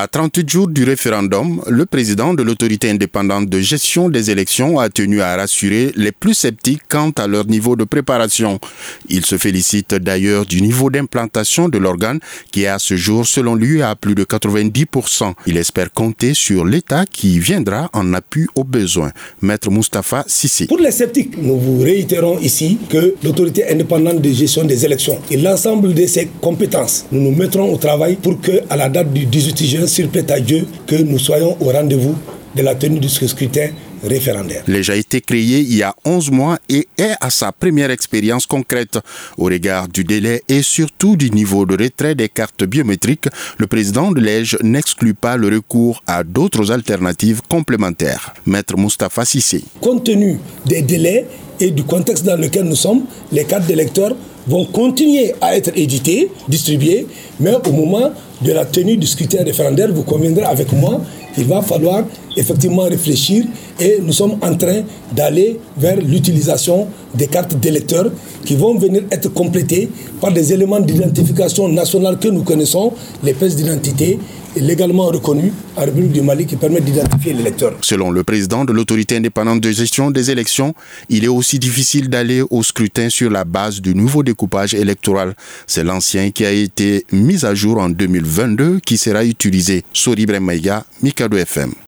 À 38 jours du référendum, le président de l'autorité indépendante de gestion des élections a tenu à rassurer les plus sceptiques quant à leur niveau de préparation. Il se félicite d'ailleurs du niveau d'implantation de l'organe qui est à ce jour, selon lui, à plus de 90%. Il espère compter sur l'État qui viendra en appui aux besoins. Maître Mustafa Sissi. Pour les sceptiques, nous vous réitérons ici que l'autorité indépendante de gestion des élections et l'ensemble de ses compétences, nous nous mettrons au travail pour que, à la date du 18 juin, s'il plaît à Dieu, que nous soyons au rendez-vous de la tenue du scrutin référendaire. L'EJA a été créé il y a 11 mois et est à sa première expérience concrète. Au regard du délai et surtout du niveau de retrait des cartes biométriques, le président de l'EJ n'exclut pas le recours à d'autres alternatives complémentaires. Maître Mustafa Sissé. Compte tenu des délais et du contexte dans lequel nous sommes, les cartes d'électeurs vont continuer à être éditées, distribuées, mais au moment de la tenue du scrutin référendaire, vous conviendrez avec moi il va falloir effectivement réfléchir et nous sommes en train d'aller vers l'utilisation des cartes d'électeurs qui vont venir être complétées par des éléments d'identification nationale que nous connaissons, les pièces d'identité légalement reconnues en République du Mali qui permettent d'identifier l'électeur. Selon le président de l'autorité indépendante de gestion des élections, il est aussi difficile d'aller au scrutin sur la base du nouveau découpage électoral. C'est l'ancien qui a été mis à jour en 2022 qui sera utilisé. Sori Bremaïga, Mikado FM.